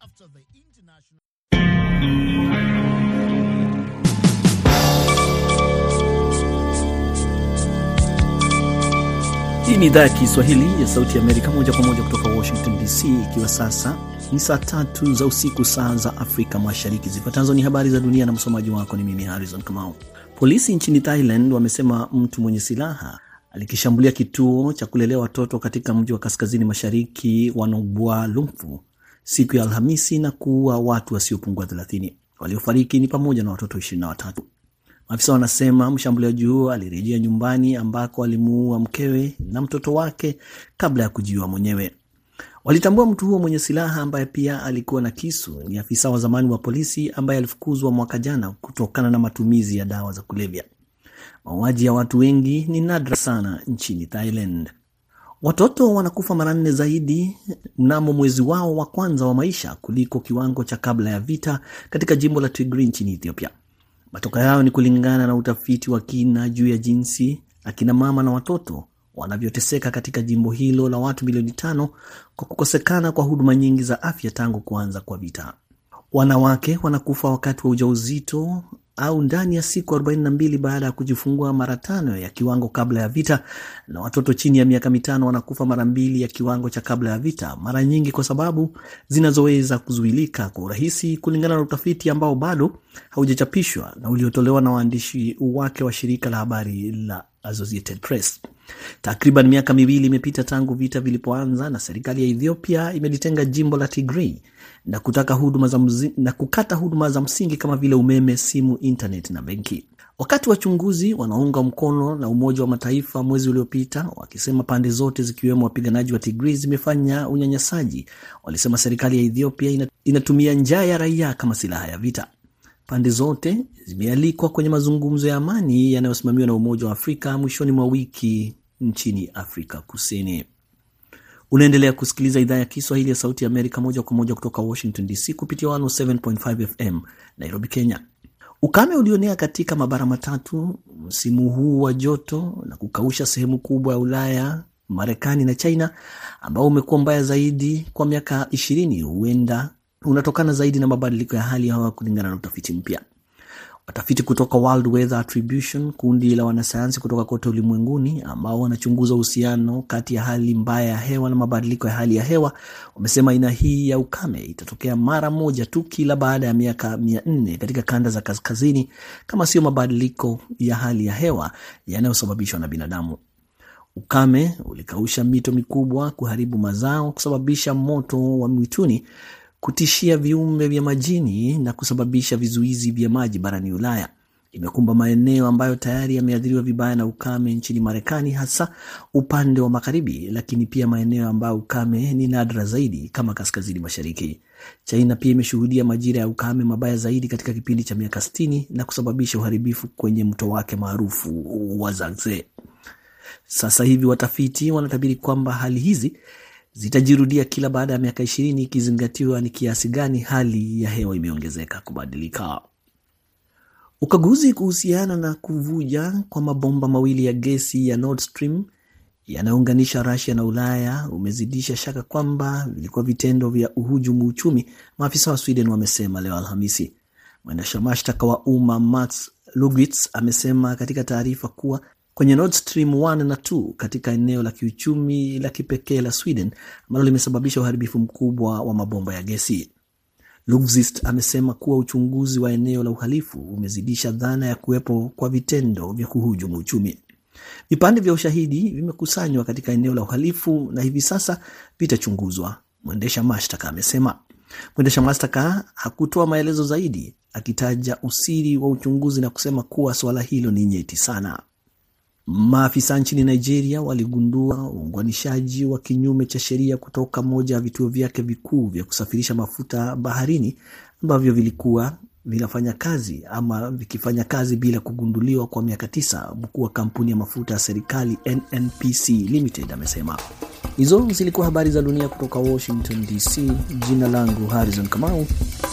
after the international Hii ni idhaa ya Kiswahili ya Sauti Amerika, moja kwa moja kutoka Washington DC, ikiwa sasa ni saa tatu za usiku, saa za Afrika Mashariki. Zifuatazo ni habari za dunia na msomaji wako ni mimi Harrison Kamau. Polisi nchini Thailand wamesema mtu mwenye silaha alikishambulia kituo cha kulelea watoto katika mji wa kaskazini mashariki wa Nobua Lumpur siku ya Alhamisi na kuua watu wasiopungua 30. Waliofariki ni pamoja na watoto 23. Maafisa wanasema mshambuliaji huo alirejea nyumbani ambako alimuua mkewe na mtoto wake kabla ya kujiua mwenyewe. Walitambua mtu huo mwenye silaha ambaye pia alikuwa na kisu ni afisa wa zamani wa polisi ambaye alifukuzwa mwaka jana kutokana na matumizi ya dawa za kulevya. Mauaji ya watu wengi ni nadra sana nchini Thailand. Watoto wanakufa mara nne zaidi mnamo mwezi wao wa kwanza wa maisha kuliko kiwango cha kabla ya vita katika jimbo la Tigray nchini Ethiopia. Matokeo hayo ni kulingana na utafiti wa kina juu ya jinsi akina mama na watoto wanavyoteseka katika jimbo hilo la watu milioni tano kwa kukosekana kwa huduma nyingi za afya tangu kuanza kwa vita. Wanawake wanakufa wakati wa ujauzito au ndani ya siku 42 baada ya kujifungua mara tano ya kiwango kabla ya vita, na watoto chini ya miaka mitano wanakufa mara mbili ya kiwango cha kabla ya vita, mara nyingi kwa sababu zinazoweza kuzuilika kwa urahisi, kulingana na utafiti ambao bado haujachapishwa na uliotolewa na waandishi wake wa shirika la habari la Associated Press. Takriban miaka miwili imepita tangu vita vilipoanza na serikali ya Ethiopia imelitenga jimbo la Tigray na, kutaka huduma za mzi, na kukata huduma za msingi kama vile umeme, simu, internet na benki. Wakati wachunguzi wanaunga mkono na Umoja wa Mataifa mwezi uliopita wakisema pande zote zikiwemo wapiganaji wa Tigray zimefanya unyanyasaji, walisema serikali ya Ethiopia inatumia njaa ya raia kama silaha ya vita. Pande zote zimealikwa kwenye mazungumzo ya amani yanayosimamiwa na Umoja wa Afrika mwishoni mwa wiki nchini Afrika Kusini. Unaendelea kusikiliza idhaa ya Kiswahili ya Sauti ya Amerika moja kwa moja kutoka Washington DC kupitia 107.5 FM Nairobi, Kenya. Ukame ulionea katika mabara matatu msimu huu wa joto na kukausha sehemu kubwa ya Ulaya, Marekani na China, ambao umekuwa mbaya zaidi kwa miaka ishirini, huenda unatokana zaidi na mabadiliko ya hali ya hewa kulingana na utafiti mpya. Watafiti kutoka World Weather Attribution, kundi la wanasayansi kutoka kote ulimwenguni ambao wanachunguza uhusiano kati ya hali mbaya ya hewa na mabadiliko ya hali ya hewa, wamesema aina hii ya ukame itatokea mara moja tu kila baada ya miaka mia nne katika kanda za kaskazini, kama sio mabadiliko ya hali ya hewa yanayosababishwa na binadamu. Ukame ulikausha mito mikubwa, kuharibu mazao, kusababisha moto wa mwituni kutishia viumbe vya majini na kusababisha vizuizi vya maji barani Ulaya. Imekumba maeneo ambayo tayari yameathiriwa vibaya na ukame nchini Marekani, hasa upande wa magharibi, lakini pia maeneo ambayo ukame ni nadra zaidi kama kaskazini mashariki. China pia imeshuhudia majira ya ukame mabaya zaidi katika kipindi cha miaka 60 na kusababisha uharibifu kwenye mto wake maarufu wa Zangtze. Sasa hivi watafiti wanatabiri kwamba hali hizi zitajirudia kila baada ya miaka ishirini ikizingatiwa ni kiasi gani hali ya hewa imeongezeka kubadilika. Ukaguzi kuhusiana na kuvuja kwa mabomba mawili ya gesi ya Nord Stream yanayounganisha Russia na Ulaya umezidisha shaka kwamba vilikuwa vitendo vya uhujumu uchumi, maafisa wa Sweden wamesema leo Alhamisi. Mwendesha mashtaka wa umma Max Lugwitz amesema katika taarifa kuwa kwenye Nord Stream 1 na 2 katika eneo la kiuchumi la kipekee la Sweden ambalo limesababisha uharibifu mkubwa wa mabomba ya gesi. Lugzist amesema kuwa uchunguzi wa eneo la uhalifu umezidisha dhana ya kuwepo kwa vitendo vya kuhujumu uchumi. Vipande vya ushahidi vimekusanywa katika eneo la uhalifu na hivi sasa vitachunguzwa, mwendesha mashtaka amesema. Mwendesha mashtaka hakutoa maelezo zaidi, akitaja usiri wa uchunguzi na kusema kuwa suala hilo ni nyeti sana. Maafisa nchini Nigeria waligundua uunganishaji wa kinyume cha sheria kutoka moja ya vituo vyake vikuu vya kusafirisha mafuta baharini ambavyo vilikuwa vinafanya kazi ama vikifanya kazi bila kugunduliwa kwa miaka tisa. Mkuu wa kampuni ya mafuta ya serikali NNPC Limited amesema. Hizo zilikuwa habari za dunia kutoka Washington DC. Jina langu Harrison Kamau,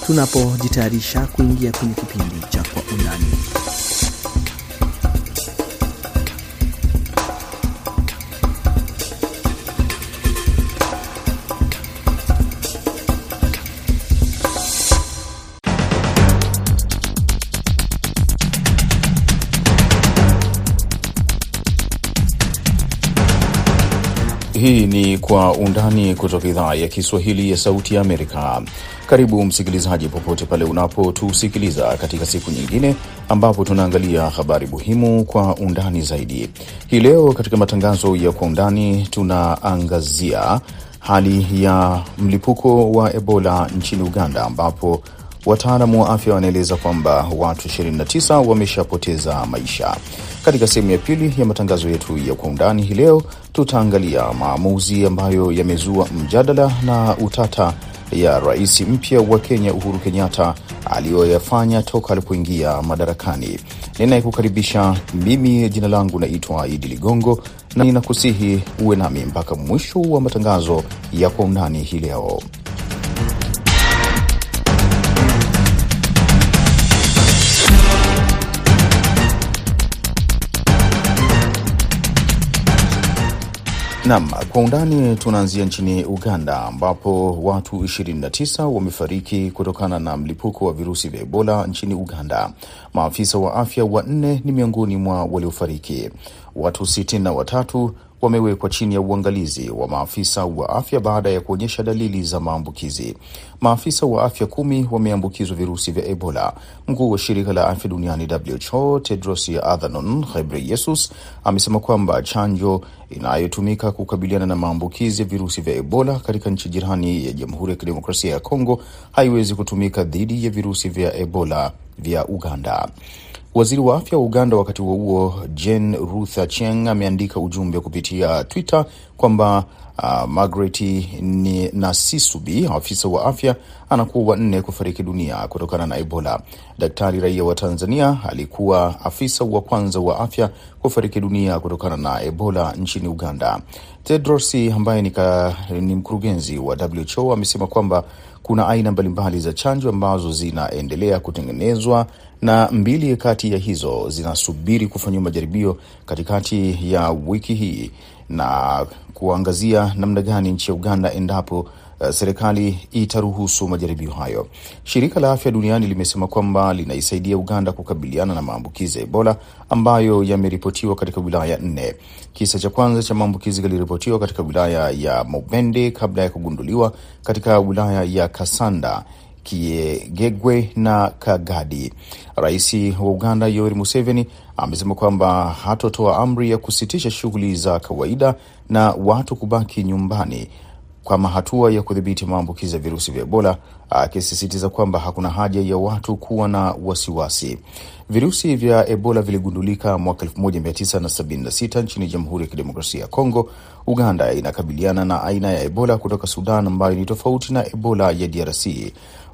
tunapojitayarisha kuingia kwenye kipindi cha Kwa Undani. Kwa Undani kutoka idhaa ya Kiswahili ya Sauti ya Amerika. Karibu msikilizaji, popote pale unapotusikiliza katika siku nyingine ambapo tunaangalia habari muhimu kwa undani zaidi. Hii leo katika matangazo ya Kwa Undani tunaangazia hali ya mlipuko wa Ebola nchini Uganda ambapo wataalamu wa afya wanaeleza kwamba watu 29 wameshapoteza maisha. Katika sehemu ya pili ya matangazo yetu ya kwa undani hii leo tutaangalia maamuzi ambayo yamezua mjadala na utata ya rais mpya wa Kenya Uhuru Kenyatta aliyoyafanya toka alipoingia madarakani. Ninayekukaribisha mimi, jina langu naitwa Idi Ligongo, na ninakusihi uwe nami mpaka mwisho wa matangazo ya kwa undani hii leo. Nam, kwa undani tunaanzia nchini Uganda ambapo watu 29 wamefariki kutokana na mlipuko wa virusi vya Ebola nchini Uganda. Maafisa wa afya wanne ni miongoni mwa waliofariki. Watu sitini na watatu wamewekwa chini ya uangalizi wa maafisa wa afya baada ya kuonyesha dalili za maambukizi. Maafisa wa afya kumi wameambukizwa virusi vya Ebola. Mkuu wa shirika la afya duniani WHO Tedros Adhanom Ghebreyesus amesema kwamba chanjo inayotumika kukabiliana na maambukizi ya virusi vya Ebola katika nchi jirani ya Jamhuri ya Kidemokrasia ya Kongo haiwezi kutumika dhidi ya virusi vya Ebola vya Uganda. Waziri wa afya wa Uganda wakati huo huo, Jane Ruth Aceng ameandika ujumbe kupitia Twitter kwamba uh, Margaret Nasisubi, afisa wa afya, anakuwa wa nne kufariki dunia kutokana na Ebola. Daktari raia wa Tanzania alikuwa afisa wa kwanza wa afya kufariki dunia kutokana na Ebola nchini Uganda. Tedros ambaye ni, ni mkurugenzi wa WHO amesema kwamba kuna aina mbalimbali za chanjo ambazo zinaendelea kutengenezwa na mbili kati ya hizo zinasubiri kufanyiwa majaribio katikati ya wiki hii. Na kuangazia namna gani nchi ya Uganda endapo uh, serikali itaruhusu majaribio hayo. Shirika la Afya Duniani limesema kwamba linaisaidia Uganda kukabiliana na maambukizi ya Ebola ambayo yameripotiwa katika wilaya nne. Kisa cha kwanza cha maambukizi kiliripotiwa katika wilaya ya Mubende kabla ya kugunduliwa katika wilaya ya Kasanda Kiegegwe na Kagadi. Rais wa Uganda Yoweri Museveni amesema kwamba hatotoa amri ya kusitisha shughuli za kawaida na watu kubaki nyumbani kama hatua ya kudhibiti maambukizi ya virusi vya Ebola, akisisitiza kwamba hakuna haja ya watu kuwa na wasiwasi. Virusi vya Ebola viligundulika mwaka 1976 nchini Jamhuri ya Kidemokrasia ya Kongo. Uganda inakabiliana na aina ya Ebola kutoka Sudan ambayo ni tofauti na Ebola ya DRC.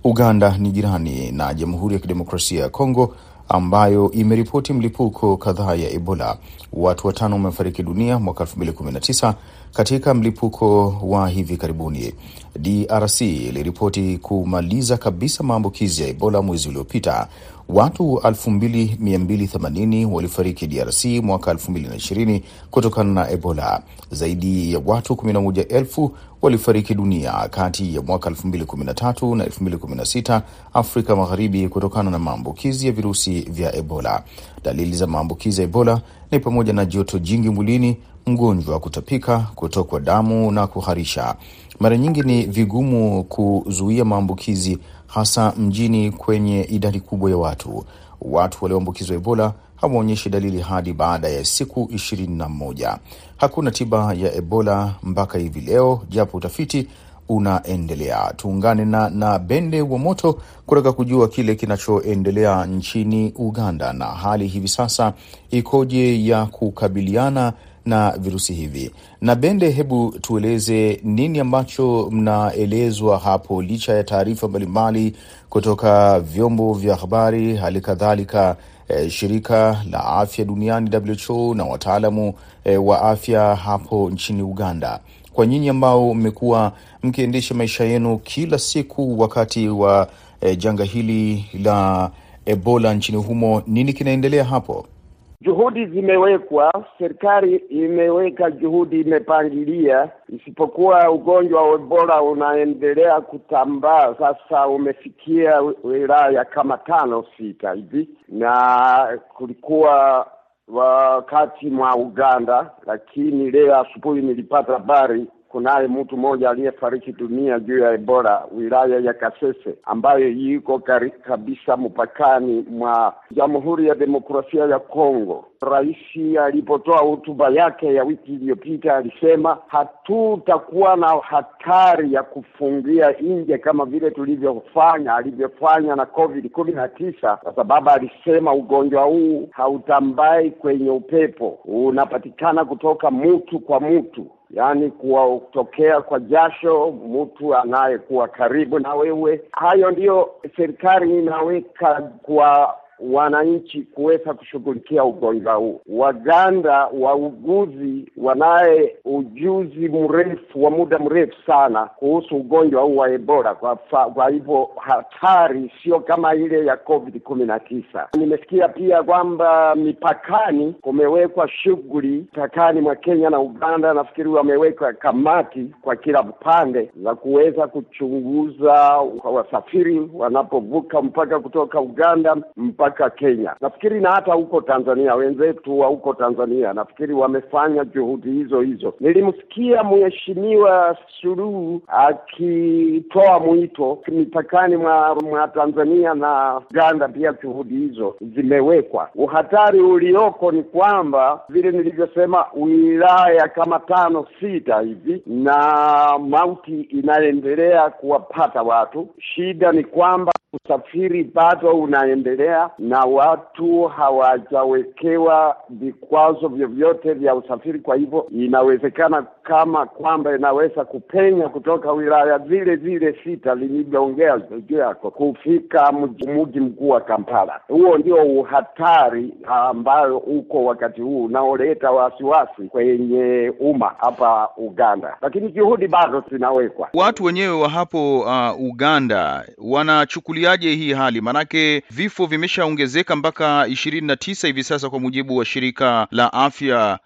Uganda ni jirani na Jamhuri ya Kidemokrasia ya Kongo ambayo imeripoti mlipuko kadhaa ya Ebola. Watu watano wamefariki dunia mwaka 2019 katika mlipuko wa hivi karibuni. DRC iliripoti kumaliza kabisa maambukizi ya Ebola mwezi uliopita. Watu 2280 walifariki DRC mwaka 2020 kutokana na Ebola. Zaidi ya watu 11,000 walifariki dunia kati ya mwaka 2013 na 2016 Afrika Magharibi kutokana na maambukizi ya virusi vya Ebola. Dalili za maambukizi ya Ebola ni pamoja na joto jingi mwilini, mgonjwa kutapika, kutokwa damu na kuharisha. Mara nyingi ni vigumu kuzuia maambukizi hasa mjini kwenye idadi kubwa ya watu. Watu walioambukizwa Ebola hawaonyeshi dalili hadi baada ya siku ishirini na moja. Hakuna tiba ya Ebola mpaka hivi leo, japo utafiti unaendelea. Tuungane na, na Bende wa Moto kutaka kujua kile kinachoendelea nchini Uganda na hali hivi sasa ikoje ya kukabiliana na virusi hivi. Na Bende, hebu tueleze nini ambacho mnaelezwa hapo, licha ya taarifa mbalimbali kutoka vyombo vya habari, hali kadhalika eh, shirika la afya duniani WHO na wataalamu eh, wa afya hapo nchini Uganda. Kwa nyinyi ambao mmekuwa mkiendesha maisha yenu kila siku wakati wa eh, janga hili la Ebola nchini humo, nini kinaendelea hapo? Juhudi zimewekwa, serikali imeweka juhudi, imepangilia, isipokuwa ugonjwa wa Ebola unaendelea kutambaa. Sasa umefikia wilaya kama tano sita hivi, na kulikuwa wakati mwa Uganda, lakini leo asubuhi nilipata habari kunaye mtu mmoja aliyefariki dunia juu ya Ebola wilaya ya Kasese ambayo iko kabisa mpakani mwa Jamhuri ya Demokrasia ya Kongo. Rais alipotoa hotuba yake ya wiki iliyopita alisema hatutakuwa na hatari ya kufungia nje kama vile tulivyofanya alivyofanya na COVID kumi na tisa, kwa sababu alisema ugonjwa huu hautambai kwenye upepo, unapatikana kutoka mtu kwa mtu yaani kuwatokea kwa jasho mtu anayekuwa karibu na wewe. Hayo ndiyo serikali inaweka kwa wananchi kuweza kushughulikia ugonjwa huu. Waganda wauguzi wanaye ujuzi mrefu wa muda mrefu sana kuhusu ugonjwa huu wa Ebola. Kwa, kwa hivyo hatari sio kama ile ya COVID kumi na tisa. Nimesikia pia kwamba mipakani kumewekwa shughuli mpakani mwa Kenya na Uganda. Nafikiri wameweka kamati kwa kila upande za kuweza kuchunguza wasafiri wanapovuka mpaka kutoka Uganda mpaka Kenya. Nafikiri na hata huko Tanzania, wenzetu wa huko Tanzania nafikiri wamefanya juhudi hizo hizo. Nilimsikia mheshimiwa Suluhu akitoa mwito mipakani mwa, mwa Tanzania na Uganda, pia juhudi hizo zimewekwa. Uhatari ulioko ni kwamba vile nilivyosema, wilaya kama tano sita hivi na mauti inaendelea kuwapata watu. Shida ni kwamba usafiri bado unaendelea na watu hawajawekewa vikwazo vyovyote vya usafiri. Kwa hivyo inawezekana kama kwamba inaweza kupenya kutoka wilaya zile zile sita lilivyoongea juu yako kufika mji mkuu wa Kampala. Huo ndio uhatari ambayo uko wakati huu unaoleta wasiwasi kwenye umma hapa Uganda, lakini juhudi bado zinawekwa. Watu wenyewe wa hapo uh, Uganda wanachukuliaje hii hali? Maanake vifo vimeshaongezeka mpaka ishirini na tisa hivi sasa kwa mujibu wa shirika la afya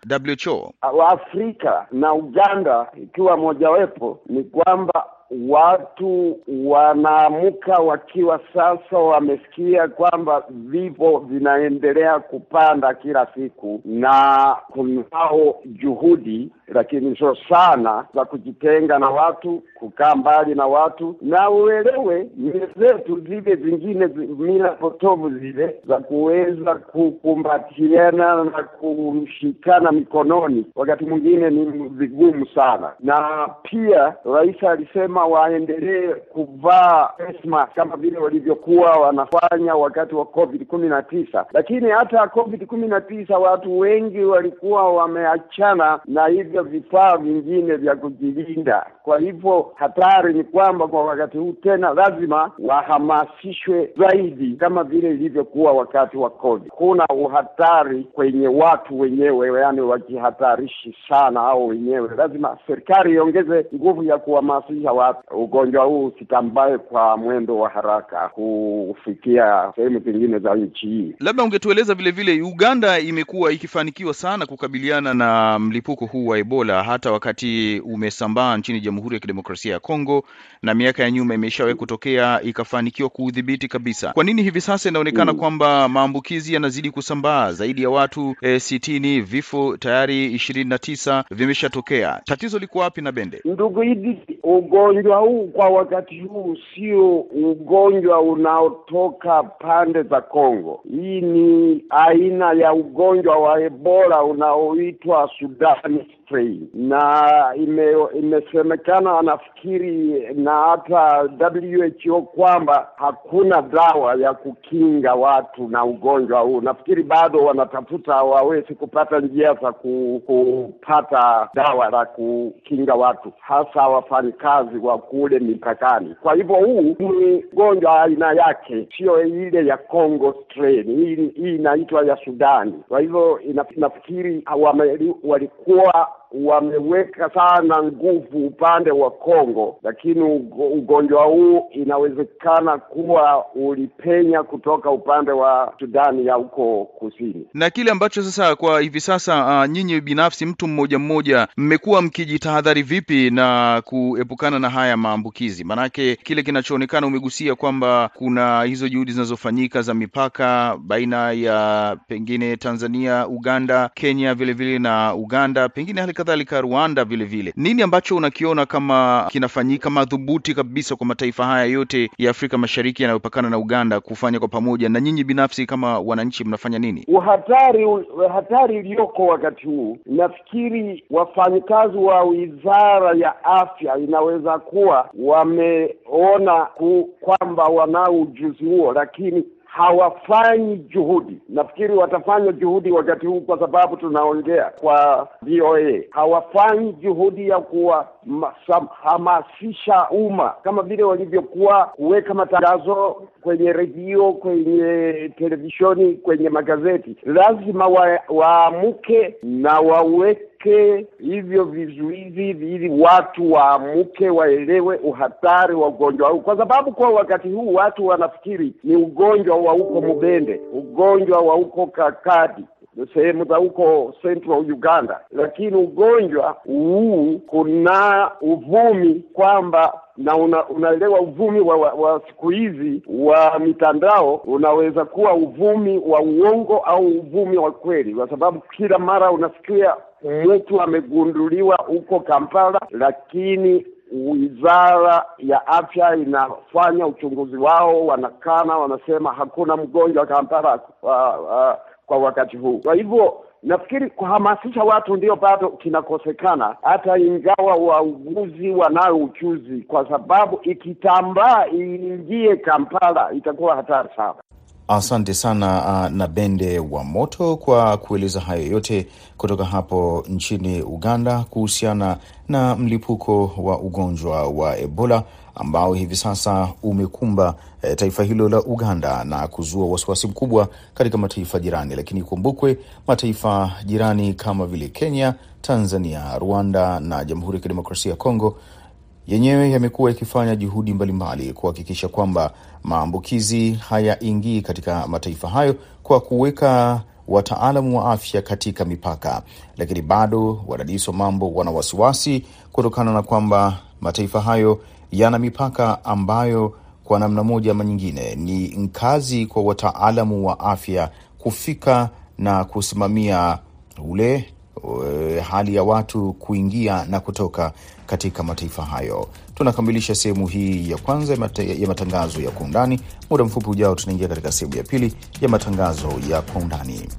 WHO. Waafrika na Uganda ikiwa mojawapo ni kwamba watu wanaamka wakiwa sasa wamesikia kwamba vifo vinaendelea kupanda kila siku, na kunao juhudi lakini sio sana za kujitenga na watu, kukaa mbali na watu, na uelewe mila zetu zile zingine, mila potovu zile za kuweza kukumbatiana na kushikana mikononi, wakati mwingine ni vigumu sana. Na pia rais alisema waendelee kuvaa face mask kama vile walivyokuwa wanafanya wakati wa COVID kumi na tisa, lakini hata COVID kumi na tisa watu wengi walikuwa wameachana na hivyo vifaa vingine vya kujilinda. Kwa hivyo hatari ni kwamba kwa wakati huu tena lazima wahamasishwe zaidi kama vile ilivyokuwa wakati wa COVID. Kuna uhatari kwenye watu wenyewe, yaani wajihatarishi sana au wenyewe. Lazima serikali iongeze nguvu ya kuhamasisha ugonjwa huu usitambae kwa mwendo wa haraka kufikia sehemu zingine za nchi hii. Labda ungetueleza vile vile, Uganda imekuwa ikifanikiwa sana kukabiliana na mlipuko huu wa Ebola, hata wakati umesambaa nchini Jamhuri ya Kidemokrasia ya Kongo, na miaka ya nyuma imeshawahi kutokea ikafanikiwa kuudhibiti kabisa. Kwa nini hivi sasa inaonekana Mm. kwamba maambukizi yanazidi kusambaa? Zaidi ya watu e, sitini, vifo tayari ishirini na tisa vimeshatokea. Tatizo liko wapi na Bende? Ndugu Idi, ugonjwa huu kwa wakati huu sio ugonjwa unaotoka pande za Kongo. Hii ni aina ya ugonjwa wa Ebola unaoitwa Sudan strain, na ime, imesemekana nafikiri na hata WHO kwamba hakuna dawa ya kukinga watu na ugonjwa huu. Nafikiri bado wanatafuta, hawawezi kupata njia za ku, kupata dawa la kukinga watu, hasa wafanyikazi wa kule mipakani. Kwa hivyo huu ni ugonjwa aina yake, sio ile ya Congo strain. Hii inaitwa ya Sudani. Kwa hivyo nafikiri walikuwa wameweka sana nguvu upande wa Kongo, lakini ugonjwa huu inawezekana kuwa ulipenya kutoka upande wa Sudani ya huko kusini. Na kile ambacho sasa kwa hivi sasa, uh, nyinyi binafsi, mtu mmoja mmoja, mmekuwa mkijitahadhari vipi na kuepukana na haya maambukizi? Maanake kile kinachoonekana, umegusia kwamba kuna hizo juhudi zinazofanyika za mipaka baina ya pengine Tanzania, Uganda, Kenya vilevile vile na Uganda, pengine hali kadhalika Rwanda vilevile vile. Nini ambacho unakiona kama kinafanyika madhubuti kabisa kwa mataifa haya yote ya Afrika Mashariki yanayopakana na Uganda kufanya kwa pamoja, na nyinyi binafsi kama wananchi mnafanya nini? Uhatari hatari iliyoko wakati huu, nafikiri wafanyakazi wa Wizara ya Afya inaweza kuwa wameona kwamba wanao ujuzi huo, lakini hawafanyi juhudi. Nafikiri watafanya juhudi wakati huu, kwa sababu tunaongea kwa VOA. Hawafanyi juhudi ya kuwahamasisha umma kama vile walivyokuwa kuweka matangazo kwenye redio, kwenye televisheni, kwenye magazeti. Lazima waamke waamuke na waweke hivyo vizuizi ili watu waamuke, waelewe uhatari wa ugonjwa huu, kwa sababu kwa wakati huu watu wanafikiri ni ugonjwa wa huko Mubende, ugonjwa wa huko Kakadi sehemu za huko Central Uganda, lakini ugonjwa huu kuna uvumi kwamba na una, unaelewa uvumi wa, wa, wa siku hizi wa mitandao unaweza kuwa uvumi wa uongo au uvumi wa kweli, kwa sababu kila mara unasikia mtu amegunduliwa huko Kampala, lakini Wizara ya Afya inafanya uchunguzi wao, wanakana, wanasema hakuna mgonjwa Kampala uh, uh, kwa wakati huu. Kwa hivyo nafikiri kuhamasisha watu ndio bado kinakosekana, hata ingawa wauguzi wanayo uchuzi, kwa sababu ikitambaa iingie Kampala itakuwa hatari sana. Asante sana uh, na Bende wa Moto kwa kueleza hayo yote kutoka hapo nchini Uganda kuhusiana na mlipuko wa ugonjwa wa Ebola ambao hivi sasa umekumba eh, taifa hilo la Uganda na kuzua wasiwasi mkubwa katika mataifa jirani. Lakini ikumbukwe mataifa jirani kama vile Kenya, Tanzania, Rwanda na Jamhuri ya Kidemokrasia ya Kongo yenyewe yamekuwa yakifanya juhudi mbalimbali kuhakikisha kwamba maambukizi hayaingii katika mataifa hayo kwa kuweka wataalamu wa afya katika mipaka, lakini bado wadadisi wa mambo wana wasiwasi kutokana na kwamba mataifa hayo yana mipaka ambayo kwa namna moja ama nyingine ni kazi kwa wataalamu wa afya kufika na kusimamia ule e, hali ya watu kuingia na kutoka katika mataifa hayo. Tunakamilisha sehemu hii ya kwanza ya matangazo ya kwa undani. Muda mfupi ujao, tunaingia katika sehemu ya pili ya matangazo ya kwa undani.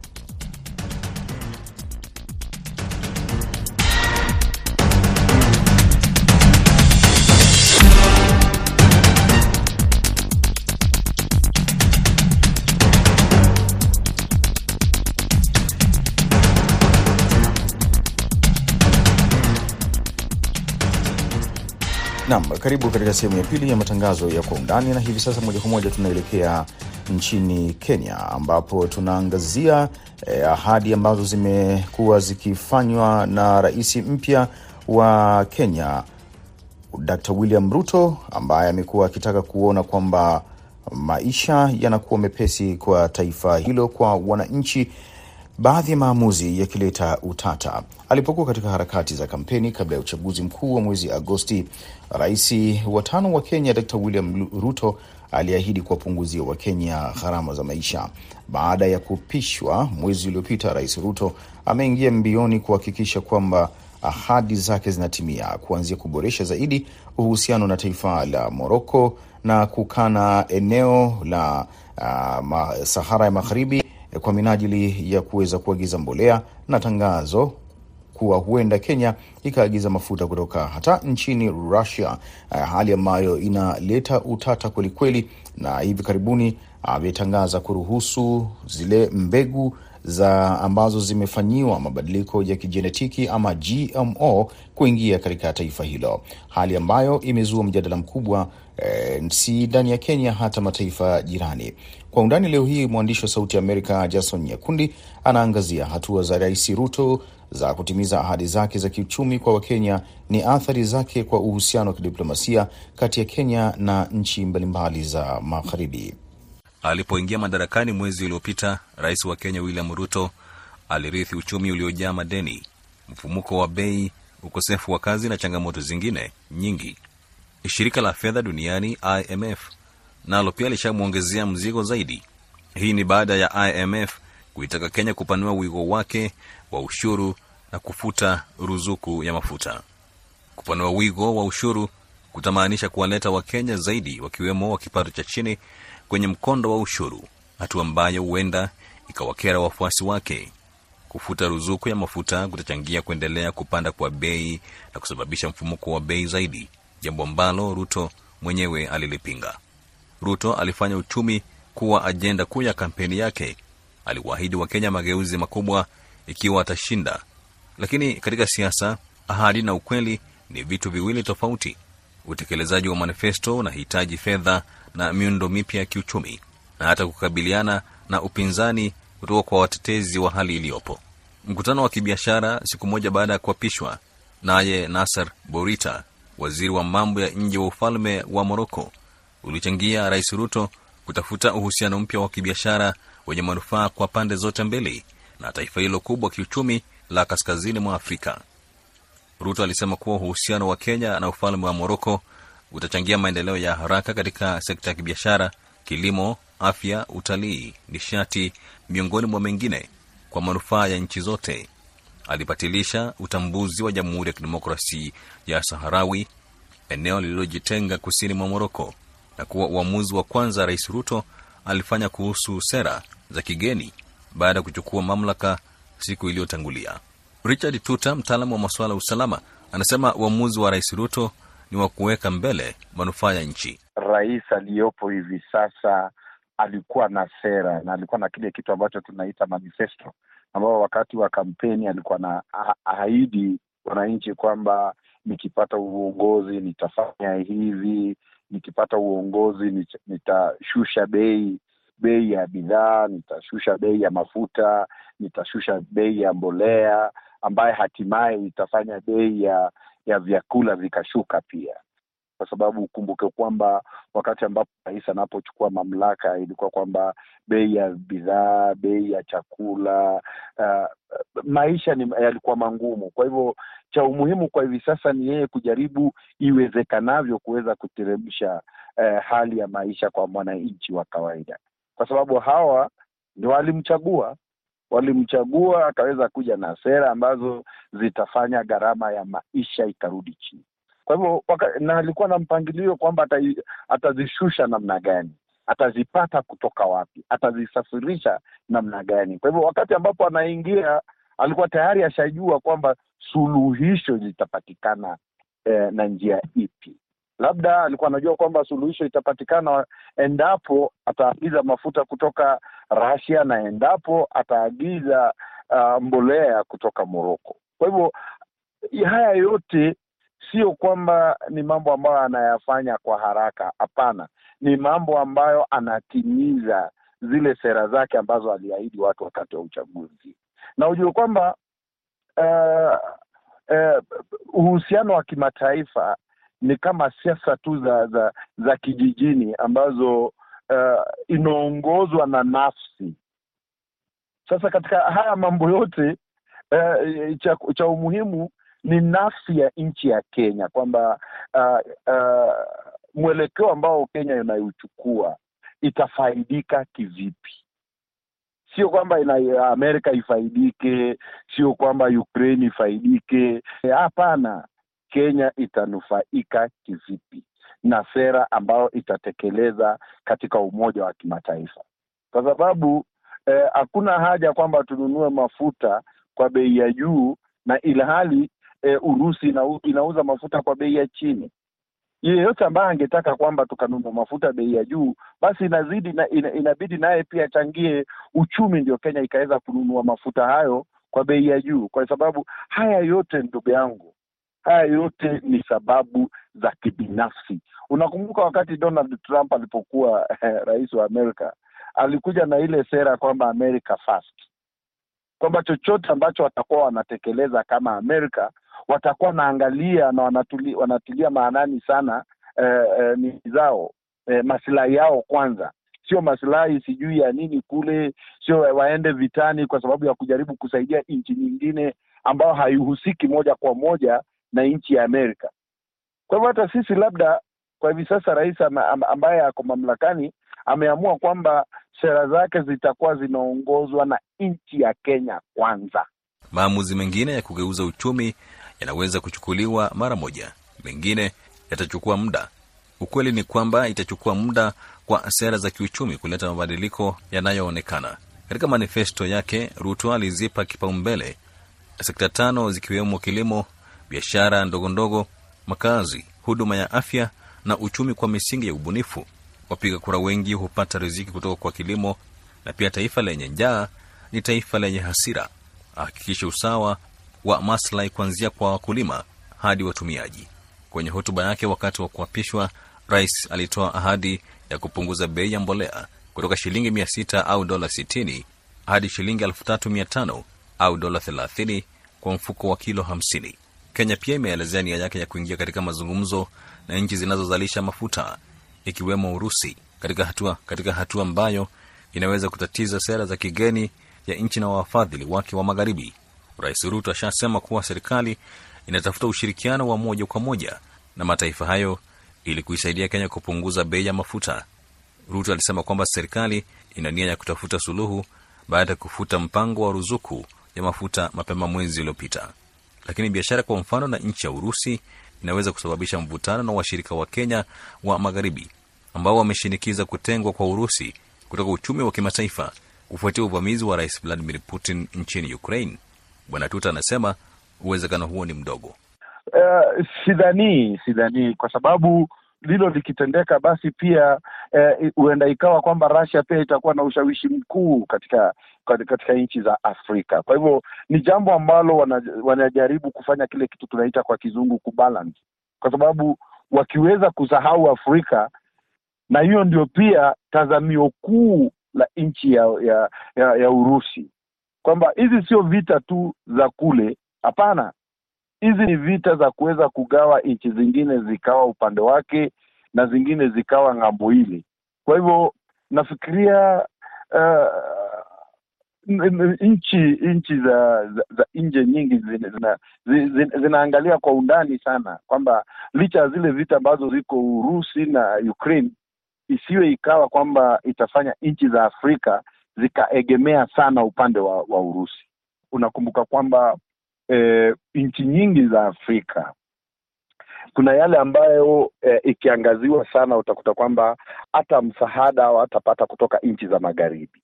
Naam, karibu katika sehemu ya pili ya matangazo ya kwa undani, na hivi sasa moja kwa moja tunaelekea nchini Kenya ambapo tunaangazia eh, ahadi ambazo zimekuwa zikifanywa na rais mpya wa Kenya Dr. William Ruto ambaye amekuwa akitaka kuona kwamba maisha yanakuwa mepesi kwa taifa hilo kwa wananchi baadhi ya maamuzi yakileta utata. Alipokuwa katika harakati za kampeni kabla ya uchaguzi mkuu wa mwezi Agosti, rais wa tano wa Kenya Dr. William Ruto aliahidi kuwapunguzia Wakenya gharama za maisha. Baada ya kupishwa mwezi uliopita, Rais Ruto ameingia mbioni kuhakikisha kwamba ahadi zake zinatimia, kuanzia kuboresha zaidi uhusiano na taifa la Moroko na kukana eneo la uh, Sahara ya Magharibi kwa minajili ya kuweza kuagiza mbolea na tangazo kuwa huenda Kenya ikaagiza mafuta kutoka hata nchini Russia, hali ambayo inaleta utata kwelikweli. Na hivi karibuni ametangaza kuruhusu zile mbegu za ambazo zimefanyiwa mabadiliko ya kijenetiki ama GMO kuingia katika taifa hilo, hali ambayo imezua mjadala mkubwa eh, si ndani ya Kenya, hata mataifa jirani. Kwa undani leo hii, mwandishi wa Sauti ya Amerika Jason Nyakundi anaangazia hatua za Rais Ruto za kutimiza ahadi zake za kiuchumi kwa Wakenya, ni athari zake kwa uhusiano wa kidiplomasia kati ya Kenya na nchi mbalimbali za magharibi. Alipoingia madarakani mwezi uliopita, rais wa Kenya William Ruto alirithi uchumi uliojaa madeni, mfumuko wa bei, ukosefu wa kazi na changamoto zingine nyingi. Shirika la fedha duniani IMF nalo pia lishamwongezea mzigo zaidi. Hii ni baada ya IMF kuitaka Kenya kupanua wigo wake wa ushuru na kufuta ruzuku ya mafuta. Kupanua wigo wa ushuru kutamaanisha kuwaleta Wakenya zaidi, wakiwemo wa kipato cha chini kwenye mkondo wa ushuru, hatua ambayo huenda ikawakera wafuasi wake. Kufuta ruzuku ya mafuta kutachangia kuendelea kupanda kwa bei na kusababisha mfumuko wa bei zaidi, jambo ambalo Ruto mwenyewe alilipinga. Ruto alifanya uchumi kuwa ajenda kuu ya kampeni yake. Aliwaahidi Wakenya mageuzi makubwa ikiwa atashinda, lakini katika siasa, ahadi na ukweli ni vitu viwili tofauti. Utekelezaji wa manifesto unahitaji fedha na miundo mipya ya kiuchumi na hata kukabiliana na upinzani kutoka kwa watetezi wa hali iliyopo. Mkutano wa kibiashara siku moja baada ya kuapishwa naye Nasser Bourita, waziri wa mambo ya nje wa ufalme wa Moroko, ulichangia Rais Ruto kutafuta uhusiano mpya wa kibiashara wenye manufaa kwa pande zote mbili na taifa hilo kubwa kiuchumi la kaskazini mwa Afrika. Ruto alisema kuwa uhusiano wa Kenya na ufalme wa Moroko utachangia maendeleo ya haraka katika sekta ya kibiashara, kilimo, afya, utalii, nishati, miongoni mwa mengine, kwa manufaa ya nchi zote. Alibatilisha utambuzi wa Jamhuri ya Kidemokrasi ya Saharawi, eneo lililojitenga kusini mwa Moroko, na kuwa uamuzi wa kwanza Rais Ruto alifanya kuhusu sera za kigeni baada ya kuchukua mamlaka siku iliyotangulia. Richard Tuta, mtaalamu wa masuala ya usalama, anasema uamuzi wa Rais Ruto ni wa kuweka mbele manufaa ya nchi. Rais aliyopo hivi sasa alikuwa na sera na alikuwa na kile kitu ambacho tunaita manifesto, ambao wakati wa kampeni alikuwa na ahidi wananchi kwamba nikipata uongozi nitafanya hivi, nikipata uongozi nitashusha bei bei ya bidhaa, nitashusha bei ya mafuta, nitashusha bei ya mbolea, ambaye hatimaye itafanya bei ya ya vyakula vikashuka pia, kwa sababu ukumbuke kwamba wakati ambapo rais anapochukua mamlaka ilikuwa kwamba bei ya bidhaa, bei ya chakula, uh, maisha ni yalikuwa mangumu. Kwa hivyo cha umuhimu kwa hivi sasa ni yeye kujaribu iwezekanavyo kuweza kuteremsha uh, hali ya maisha kwa mwananchi wa kawaida kwa sababu hawa ndio walimchagua, walimchagua akaweza kuja na sera ambazo zitafanya gharama ya maisha ikarudi chini. Kwa hivyo na alikuwa na mpangilio kwamba atazishusha namna gani, atazipata kutoka wapi, atazisafirisha namna gani. Kwa hivyo wakati ambapo anaingia alikuwa tayari ashajua kwamba suluhisho zitapatikana eh, na njia ipi labda alikuwa anajua kwamba suluhisho itapatikana endapo ataagiza mafuta kutoka Russia na endapo ataagiza uh, mbolea kutoka Morocco. Kwa hivyo haya yote sio kwamba ni mambo ambayo anayafanya kwa haraka, hapana, ni mambo ambayo anatimiza zile sera zake ambazo aliahidi watu wakati wa uchaguzi, na ujue kwamba uh, uh, uhusiano wa kimataifa ni kama siasa tu za za za kijijini ambazo uh, inaongozwa na nafsi. Sasa katika haya mambo yote uh, cha, cha umuhimu ni nafsi ya nchi ya Kenya kwamba uh, uh, mwelekeo ambao Kenya inayochukua itafaidika kivipi. Sio kwamba ina Amerika ifaidike, sio kwamba Ukraine ifaidike. Hapana, Kenya itanufaika kivipi na sera ambayo itatekeleza katika umoja wa kimataifa, kwa sababu hakuna eh, haja kwamba tununue mafuta kwa bei ya juu na ilhali eh, Urusi ina, inauza mafuta kwa bei ya chini. yeyote ambaye angetaka kwamba tukanunua mafuta bei ya juu, basi inazidi na, ina, inabidi naye pia achangie uchumi, ndio Kenya ikaweza kununua mafuta hayo kwa bei ya juu, kwa sababu haya yote ndugu yangu, haya yote ni sababu za kibinafsi. Unakumbuka wakati Donald Trump alipokuwa rais wa Amerika, alikuja na ile sera kwamba America first, kwamba chochote ambacho watakuwa wanatekeleza kama Amerika watakuwa wanaangalia na wanatuli, wanatilia maanani sana eh, eh, ni zao eh, masilahi yao kwanza, sio masilahi sijui ya nini kule, sio waende vitani kwa sababu ya kujaribu kusaidia nchi nyingine ambayo haihusiki moja kwa moja na nchi ya Amerika. Kwa hivyo hata sisi labda kwa hivi sasa rais ambaye ako mamlakani ameamua kwamba sera zake zitakuwa zinaongozwa na nchi ya Kenya kwanza. Maamuzi mengine ya kugeuza uchumi yanaweza kuchukuliwa mara moja, mengine yatachukua muda. Ukweli ni kwamba itachukua muda kwa sera za kiuchumi kuleta mabadiliko yanayoonekana. Katika manifesto yake, Ruto alizipa kipaumbele sekta tano zikiwemo kilimo, biashara ndogondogo, makazi, huduma ya afya na uchumi kwa misingi ya ubunifu. Wapiga kura wengi hupata riziki kutoka kwa kilimo, na pia taifa lenye njaa ni taifa lenye hasira. Ahakikishe usawa wa maslahi kuanzia kwa wakulima hadi watumiaji. Kwenye hotuba yake wakati wa kuapishwa, rais alitoa ahadi ya kupunguza bei ya mbolea kutoka shilingi mia sita au dola sitini hadi shilingi elfu tatu mia tano au dola thelathini kwa mfuko wa kilo hamsini. Kenya pia imeelezea nia yake ya kuingia katika mazungumzo na nchi zinazozalisha mafuta ikiwemo Urusi katika hatua katika hatua ambayo inaweza kutatiza sera za kigeni ya nchi na wafadhili wake wa magharibi. Rais Ruto ashasema kuwa serikali inatafuta ushirikiano wa moja kwa moja na mataifa hayo ili kuisaidia Kenya kupunguza bei ya mafuta. Ruto alisema kwamba serikali ina nia ya kutafuta suluhu baada ya kufuta mpango wa ruzuku ya mafuta mapema mwezi uliopita. Lakini biashara kwa mfano na nchi ya Urusi inaweza kusababisha mvutano na washirika wa Kenya wa magharibi ambao wameshinikiza kutengwa kwa Urusi kutoka uchumi wa kimataifa kufuatia uvamizi wa Rais Vladimir Putin nchini Ukraine. Bwana Tuta anasema uwezekano huo ni mdogo. Uh, sidhanii sidhanii, kwa sababu lilo likitendeka, basi pia huenda eh, ikawa kwamba Russia pia itakuwa na ushawishi mkuu katika katika nchi za Afrika. Kwa hivyo ni jambo ambalo wanajaribu kufanya kile kitu tunaita kwa kizungu kubalance, kwa sababu wakiweza kusahau Afrika, na hiyo ndio pia tazamio kuu la nchi ya, ya, ya, ya Urusi kwamba hizi sio vita tu za kule, hapana. Hizi ni vita za kuweza kugawa nchi zingine zikawa upande wake na zingine zikawa ng'ambo hili. Kwa hivyo nafikiria uh, nchi nchi za, za, za nje nyingi zinaangalia zina, kwa undani sana kwamba licha ya zile vita ambazo ziko Urusi na Ukraine isiwe ikawa kwamba itafanya nchi za Afrika zikaegemea sana upande wa, wa Urusi. Unakumbuka kwamba e, nchi nyingi za Afrika kuna yale ambayo e, ikiangaziwa sana utakuta kwamba hata msaada hawatapata kutoka nchi za magharibi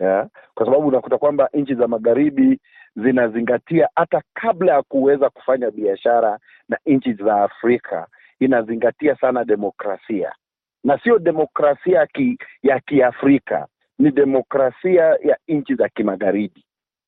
yeah? Kwa sababu unakuta kwamba nchi za magharibi zinazingatia hata kabla ya kuweza kufanya biashara na nchi za Afrika, inazingatia sana demokrasia na sio demokrasia ki, ya Kiafrika, ni demokrasia ya nchi za kimagharibi.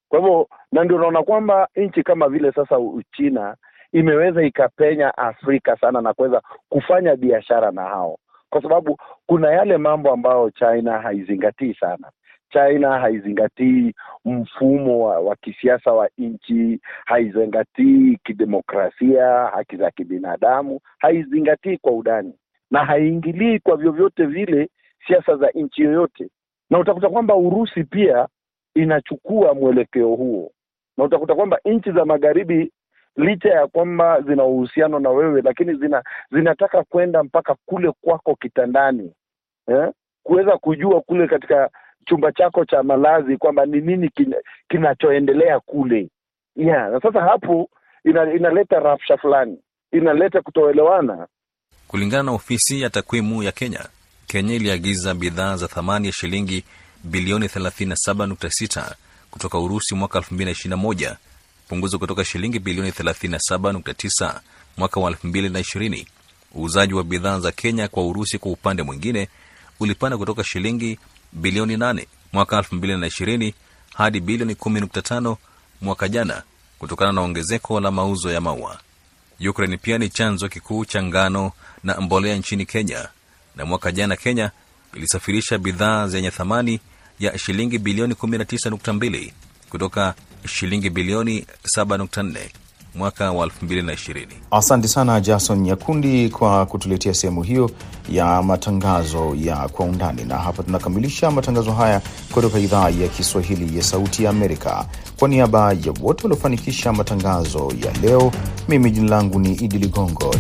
Kwa hivyo, na ndio unaona kwamba nchi kama vile sasa Uchina imeweza ikapenya Afrika sana na kuweza kufanya biashara na hao, kwa sababu kuna yale mambo ambayo China haizingatii sana. China haizingatii mfumo wa, wa kisiasa wa nchi, haizingatii kidemokrasia, haki za kibinadamu, haizingatii kwa udani na haiingilii kwa vyovyote vile siasa za nchi yoyote, na utakuta kwamba Urusi pia inachukua mwelekeo huo, na utakuta kwamba nchi za magharibi licha ya kwamba zina uhusiano na wewe, lakini zina zinataka kwenda mpaka kule kwako kitandani eh? kuweza kujua kule katika chumba chako cha malazi kwamba ni nini kinachoendelea kule yeah. Na sasa hapo ina, inaleta rafsha fulani, inaleta kutoelewana. Kulingana na ofisi ya takwimu ya Kenya, Kenya iliagiza bidhaa za thamani ya shilingi bilioni 37.6 kutoka Urusi mwaka 2021, punguzo kutoka shilingi bilioni 37.9 mwaka wa 2020. uuzaji wa bidhaa za Kenya kwa Urusi kwa upande mwingine ulipanda kutoka shilingi bilioni 8 mwaka 2020 hadi bilioni 10.5 mwaka jana kutokana na ongezeko la mauzo ya maua. Ukraine pia ni chanzo kikuu cha ngano na mbolea nchini Kenya, na mwaka jana Kenya ilisafirisha bidhaa zenye thamani ya shilingi bilioni 19.2 kutoka shilingi bilioni 7.4 mwaka wa 2020. Asante sana Jason Nyakundi kwa kutuletea sehemu hiyo ya matangazo ya kwa undani, na hapa tunakamilisha matangazo haya kutoka idhaa ya Kiswahili ya Sauti ya Amerika. Kwa niaba ya wote waliofanikisha matangazo ya leo, mimi jina langu ni Idi Ligongo.